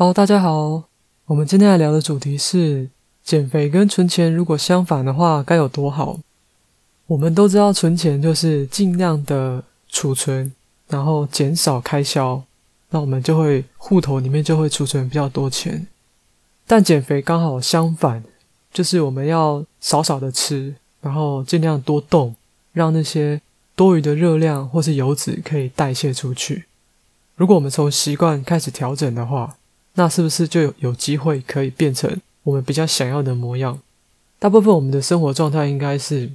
好，大家好，我们今天来聊的主题是减肥跟存钱如果相反的话，该有多好？我们都知道存钱就是尽量的储存，然后减少开销，那我们就会户头里面就会储存比较多钱。但减肥刚好相反，就是我们要少少的吃，然后尽量多动，让那些多余的热量或是油脂可以代谢出去。如果我们从习惯开始调整的话，那是不是就有有机会可以变成我们比较想要的模样？大部分我们的生活状态应该是，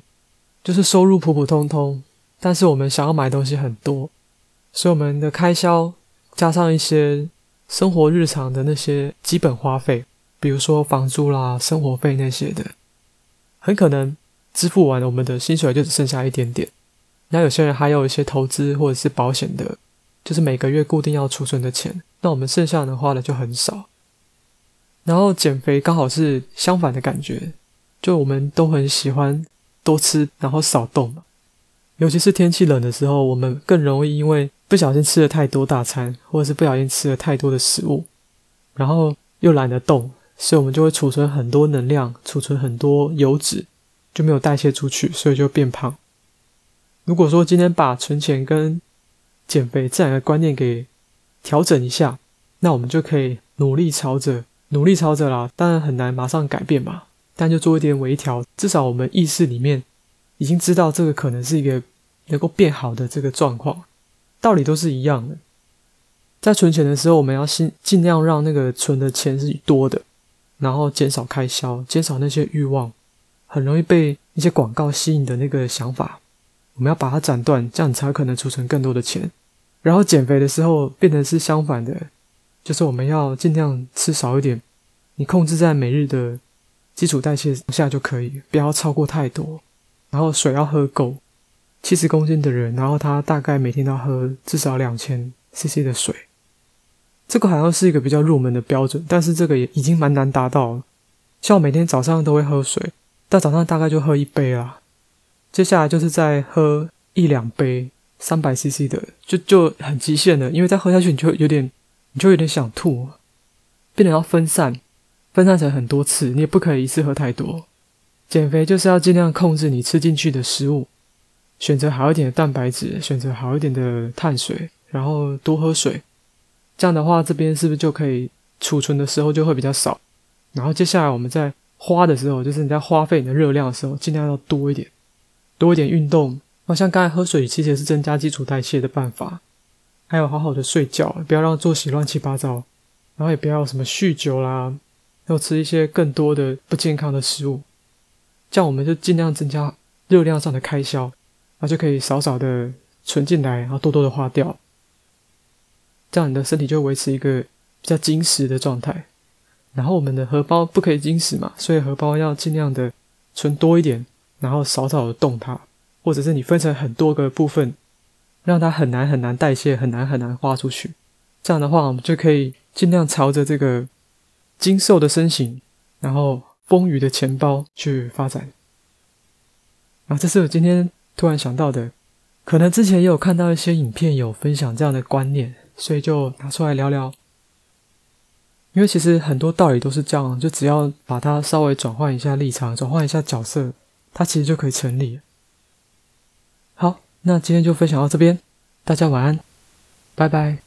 就是收入普普通通，但是我们想要买东西很多，所以我们的开销加上一些生活日常的那些基本花费，比如说房租啦、生活费那些的，很可能支付完，我们的薪水就只剩下一点点。那有些人还有一些投资或者是保险的。就是每个月固定要储存的钱，那我们剩下的花的就很少。然后减肥刚好是相反的感觉，就我们都很喜欢多吃，然后少动。尤其是天气冷的时候，我们更容易因为不小心吃了太多大餐，或者是不小心吃了太多的食物，然后又懒得动，所以我们就会储存很多能量，储存很多油脂，就没有代谢出去，所以就变胖。如果说今天把存钱跟减肥这两个观念给调整一下，那我们就可以努力朝着努力朝着啦。当然很难马上改变嘛，但就做一点微调，至少我们意识里面已经知道这个可能是一个能够变好的这个状况。道理都是一样的，在存钱的时候，我们要尽尽量让那个存的钱是多的，然后减少开销，减少那些欲望，很容易被一些广告吸引的那个想法。我们要把它斩断，这样你才可能储存更多的钱。然后减肥的时候变成是相反的，就是我们要尽量吃少一点，你控制在每日的基础代谢下就可以，不要超过太多。然后水要喝够，七十公斤的人，然后他大概每天都要喝至少两千 CC 的水。这个好像是一个比较入门的标准，但是这个也已经蛮难达到了。像我每天早上都会喝水，到早上大概就喝一杯啦。接下来就是再喝一两杯三百 CC 的，就就很极限了，因为再喝下去你就有点，你就有点想吐，变得要分散，分散成很多次，你也不可以一次喝太多。减肥就是要尽量控制你吃进去的食物，选择好一点的蛋白质，选择好一点的碳水，然后多喝水。这样的话，这边是不是就可以储存的时候就会比较少？然后接下来我们在花的时候，就是你在花费你的热量的时候，尽量要多一点。多一点运动，好像刚才喝水其实也是增加基础代谢的办法。还有好好的睡觉，不要让作息乱七八糟，然后也不要什么酗酒啦，要吃一些更多的不健康的食物。这样我们就尽量增加热量上的开销，那就可以少少的存进来，然后多多的花掉。这样你的身体就维持一个比较精实的状态。然后我们的荷包不可以精实嘛，所以荷包要尽量的存多一点。然后少少的动它，或者是你分成很多个部分，让它很难很难代谢，很难很难花出去。这样的话，我们就可以尽量朝着这个精瘦的身形，然后丰腴的钱包去发展。啊，这是我今天突然想到的，可能之前也有看到一些影片有分享这样的观念，所以就拿出来聊聊。因为其实很多道理都是这样，就只要把它稍微转换一下立场，转换一下角色。它其实就可以成立。好，那今天就分享到这边，大家晚安，拜拜。